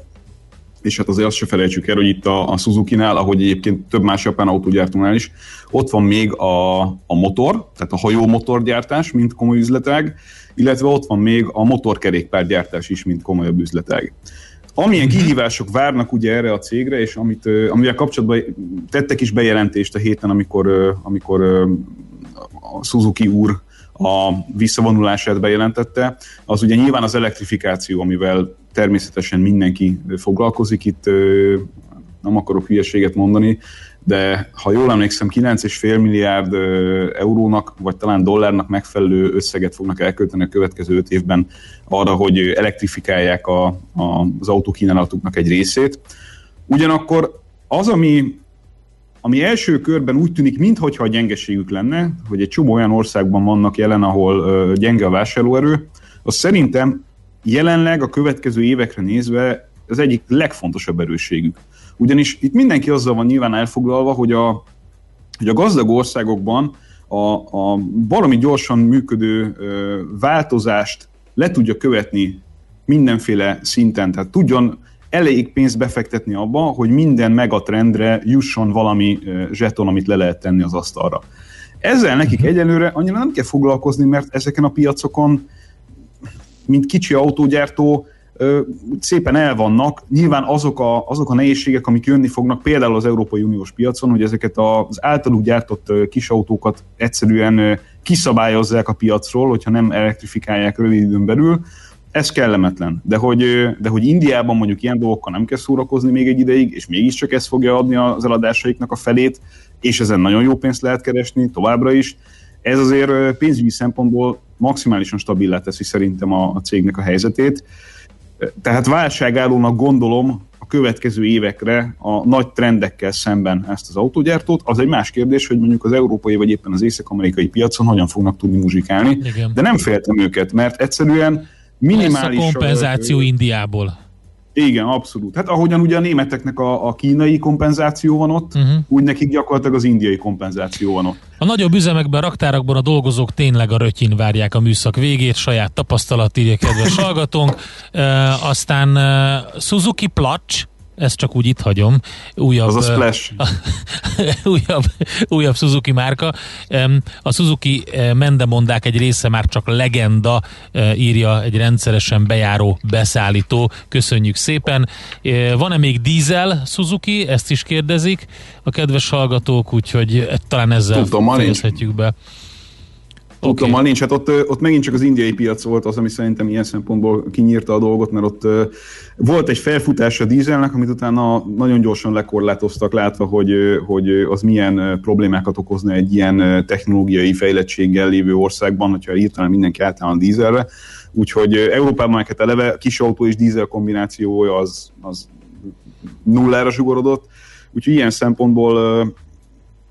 és hát azért azt se felejtsük el, hogy itt a, a Suzuki-nál, ahogy egyébként több más japán autógyártónál is, ott van még a, a motor, tehát a hajó motorgyártás, mint komoly üzletág, illetve ott van még a motorkerékpárgyártás is, mint komolyabb üzletág. Amilyen kihívások várnak ugye erre a cégre, és amit, amivel kapcsolatban tettek is bejelentést a héten, amikor, amikor a Suzuki úr a visszavonulását bejelentette, az ugye nyilván az elektrifikáció, amivel természetesen mindenki foglalkozik. Itt nem akarok hülyeséget mondani, de ha jól emlékszem, 9,5 milliárd eurónak, vagy talán dollárnak megfelelő összeget fognak elkölteni a következő 5 évben arra, hogy elektrifikálják a, a, az autókínálatuknak egy részét. Ugyanakkor az, ami, ami első körben úgy tűnik, mintha a gyengeségük lenne, hogy egy csomó olyan országban vannak jelen, ahol gyenge a vásárlóerő, az szerintem jelenleg a következő évekre nézve az egyik legfontosabb erősségük. Ugyanis itt mindenki azzal van nyilván elfoglalva, hogy a, hogy a gazdag országokban a, a baromi gyorsan működő ö, változást le tudja követni mindenféle szinten, tehát tudjon elég pénzt befektetni abba, hogy minden megatrendre jusson valami zseton, amit le lehet tenni az asztalra. Ezzel nekik egyelőre annyira nem kell foglalkozni, mert ezeken a piacokon, mint kicsi autógyártó, szépen el vannak. Nyilván azok a, azok a nehézségek, amik jönni fognak például az Európai Uniós piacon, hogy ezeket az általuk gyártott kis autókat egyszerűen kiszabályozzák a piacról, hogyha nem elektrifikálják rövid időn belül, ez kellemetlen. De hogy, de hogy Indiában mondjuk ilyen dolgokkal nem kell szórakozni még egy ideig, és mégiscsak ez fogja adni az eladásaiknak a felét, és ezen nagyon jó pénzt lehet keresni továbbra is, ez azért pénzügyi szempontból maximálisan stabilá teszi szerintem a, a cégnek a helyzetét. Tehát válságállónak gondolom a következő évekre a nagy trendekkel szemben ezt az autógyártót. Az egy más kérdés, hogy mondjuk az európai vagy éppen az észak-amerikai piacon hogyan fognak tudni muzsikálni, Igen. de nem féltem őket, mert egyszerűen minimális... Lesz a kompenzáció Indiából. Igen, abszolút. Hát ahogyan ugye a németeknek a, a kínai kompenzáció van ott, uh-huh. úgy nekik gyakorlatilag az indiai kompenzáció van ott. A nagyobb üzemekben, raktárakban a dolgozók tényleg a rötyin várják a műszak végét, saját tapasztalat írja kedves hallgatónk. E, aztán e, Suzuki Placs, ezt csak úgy itt hagyom. Újabb, Az a Splash. újabb, újabb Suzuki márka. A Suzuki eh, mendemondák egy része már csak legenda, írja egy rendszeresen bejáró beszállító. Köszönjük szépen. Van-e még dízel Suzuki? Ezt is kérdezik a kedves hallgatók, úgyhogy talán ezzel Tudom, fejezhetjük be. Tudom, okay. nincs. Hát ott, ott megint csak az indiai piac volt az, ami szerintem ilyen szempontból kinyírta a dolgot, mert ott volt egy felfutás a dízelnek, amit utána nagyon gyorsan lekorlátoztak, látva, hogy, hogy az milyen problémákat okozna egy ilyen technológiai fejlettséggel lévő országban, hogyha hirtelen mindenki a dízelre. Úgyhogy Európában neked eleve kis autó és dízel kombinációja az, az nullára zsugorodott. Úgyhogy ilyen szempontból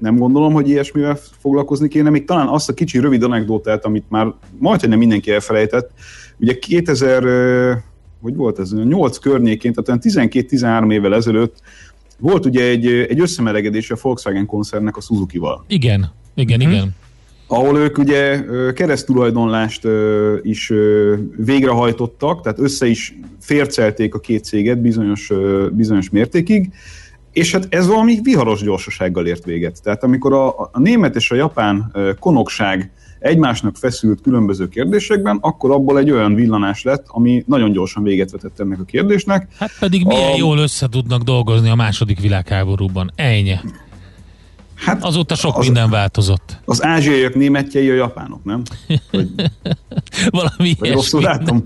nem gondolom, hogy ilyesmivel foglalkozni kéne. Még talán azt a kicsi rövid anekdótát, amit már majdnem nem mindenki elfelejtett. Ugye 2000, ö, hogy volt ez, 8 környékén, tehát olyan 12-13 évvel ezelőtt volt ugye egy, egy összemelegedés a Volkswagen koncernnek a Suzuki-val Igen, igen, Mhm. igen. ahol ők ugye keresztulajdonlást is végrehajtottak, tehát össze is fércelték a két céget bizonyos, bizonyos mértékig, és hát ez valami viharos gyorsasággal ért véget. Tehát amikor a, a német és a japán konokság egymásnak feszült különböző kérdésekben, akkor abból egy olyan villanás lett, ami nagyon gyorsan véget vetett ennek a kérdésnek. Hát pedig milyen A- jól össze tudnak dolgozni a második világháborúban. Ennyi. Hát Azóta sok az- minden változott. Az ázsiaiak németjei a japánok, nem? Valami Vagy rosszul látom?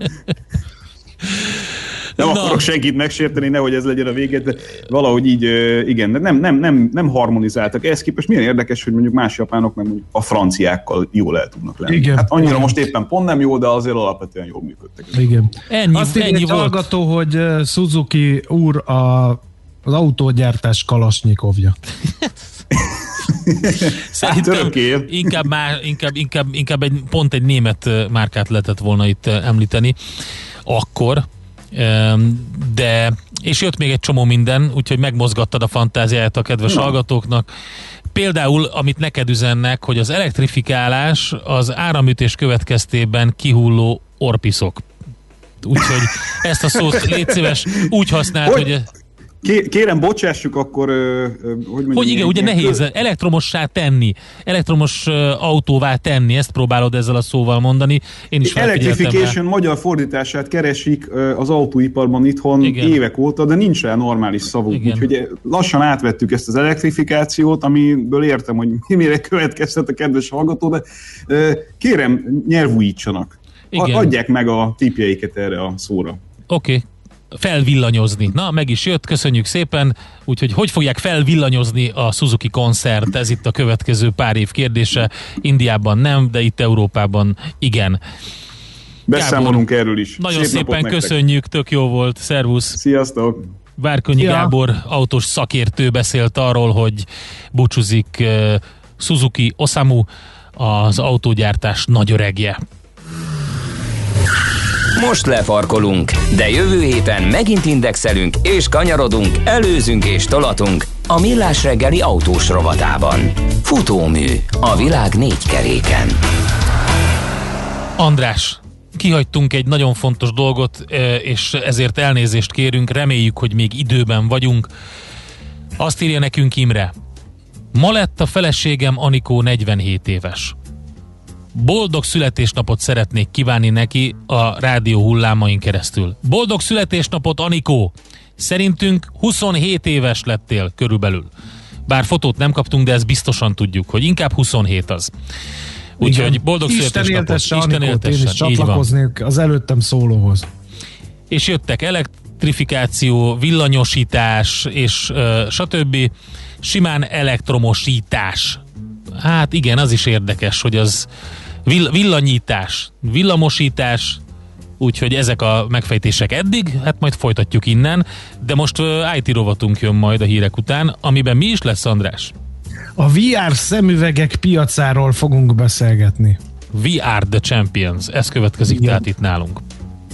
Nem Na. akarok senkit megsérteni, nehogy ez legyen a vége, de valahogy így, igen, de nem, nem, nem, nem harmonizáltak. Ehhez képest milyen érdekes, hogy mondjuk más japánok meg mondjuk a franciákkal jól el tudnak lenni. Igen. Hát annyira most éppen pont nem jó, de azért alapvetően jól működtek. Igen. Ennyi, Azt ennyi volt. hallgató, hogy Suzuki úr a, az autógyártás kalasnyikovja. Szerintem Hát inkább, már, inkább, inkább, inkább egy, pont egy német márkát lehetett volna itt említeni akkor, de és jött még egy csomó minden, úgyhogy megmozgattad a fantáziáját a kedves Na. hallgatóknak. Például, amit neked üzennek, hogy az elektrifikálás az áramütés következtében kihulló orpiszok. Úgyhogy ezt a szót légy szíves úgy használd, hogy... hogy kérem, bocsássuk akkor, hogy mondjam, hogy igen, ugye nehéz kö- elektromossá tenni, elektromos autóvá tenni, ezt próbálod ezzel a szóval mondani. Én is. Electrification magyar fordítását keresik az autóiparban itthon Igen. évek óta, de nincs rá normális szavuk. Igen. Úgyhogy lassan átvettük ezt az elektrifikációt, amiből értem, hogy mire következtet a kedves hallgató, de kérem, nyelvújítsanak. Igen. Adják meg a tipjeiket erre a szóra. Oké. Okay. Felvillanyozni. Na, meg is jött, köszönjük szépen. Úgyhogy hogy fogják felvillanyozni a Suzuki koncert? Ez itt a következő pár év kérdése. Indiában nem, de itt Európában igen. Beszámolunk erről is. Nagyon Szép szépen nektek. köszönjük, tök jó volt. Szervusz! Sziasztok! Várkonyi Szia. Gábor autós szakértő beszélt arról, hogy búcsúzik Suzuki Osamu, az autógyártás nagyöregje. Most lefarkolunk, de jövő héten megint indexelünk és kanyarodunk, előzünk és tolatunk a Millás reggeli autós rovatában. Futómű a világ négy keréken. András, kihagytunk egy nagyon fontos dolgot, eh, és ezért elnézést kérünk, reméljük, hogy még időben vagyunk. Azt írja nekünk Imre. Ma lett a feleségem Anikó 47 éves. Boldog születésnapot szeretnék kívánni neki a rádió hullámain keresztül. Boldog születésnapot, Anikó! Szerintünk 27 éves lettél körülbelül. Bár fotót nem kaptunk, de ezt biztosan tudjuk, hogy inkább 27 az. Úgyhogy boldog Isten születésnapot. éltesse Anikót, én is csatlakoznék az előttem szólóhoz. És jöttek elektrifikáció, villanyosítás, és uh, stb. Simán elektromosítás. Hát igen, az is érdekes, hogy az vill- villanyítás, villamosítás, úgyhogy ezek a megfejtések eddig, hát majd folytatjuk innen, de most IT rovatunk jön majd a hírek után, amiben mi is lesz, András? A VR szemüvegek piacáról fogunk beszélgetni. Are the champions, ez következik tehát itt nálunk.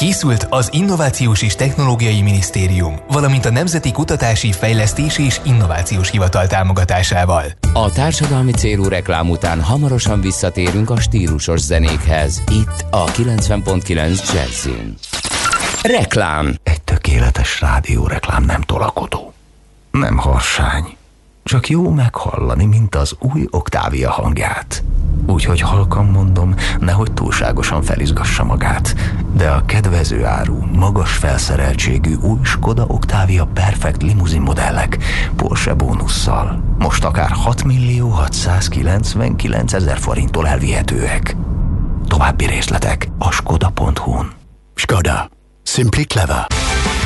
Készült az Innovációs és Technológiai Minisztérium, valamint a Nemzeti Kutatási, Fejlesztési és Innovációs Hivatal támogatásával. A társadalmi célú reklám után hamarosan visszatérünk a stílusos zenékhez. Itt a 90.9 Jazzin. Reklám. Egy tökéletes rádióreklám nem tolakodó. Nem harsány. Csak jó meghallani, mint az új Octavia hangját. Úgyhogy halkan mondom, nehogy túlságosan felizgassa magát. De a kedvező áru, magas felszereltségű új Skoda Octavia Perfect limuzin modellek Porsche bónusszal most akár 6 millió 699 ezer forinttól elvihetőek. További részletek a skoda.hu-n. Skoda. Simply clever.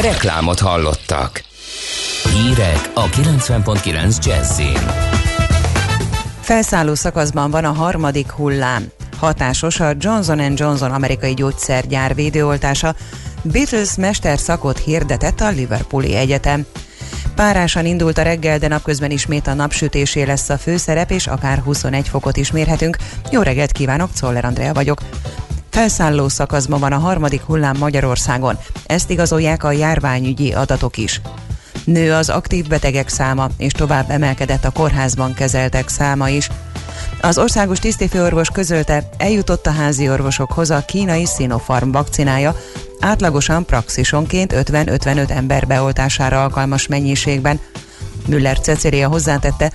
Reklámot hallottak. Hírek a 90.9 Jazzin. Felszálló szakaszban van a harmadik hullám. Hatásos a Johnson Johnson amerikai gyógyszergyár védőoltása. Beatles mesterszakot hirdetett a Liverpooli Egyetem. Párásan indult a reggel, de napközben ismét a napsütésé lesz a főszerep, és akár 21 fokot is mérhetünk. Jó reggelt kívánok, Czoller Andrea vagyok. Felszálló szakaszban van a harmadik hullám Magyarországon. Ezt igazolják a járványügyi adatok is. Nő az aktív betegek száma, és tovább emelkedett a kórházban kezeltek száma is. Az országos tisztifőorvos közölte, eljutott a házi orvosokhoz a kínai Sinopharm vakcinája, átlagosan praxisonként 50-55 ember beoltására alkalmas mennyiségben. Müller Cecília hozzátette,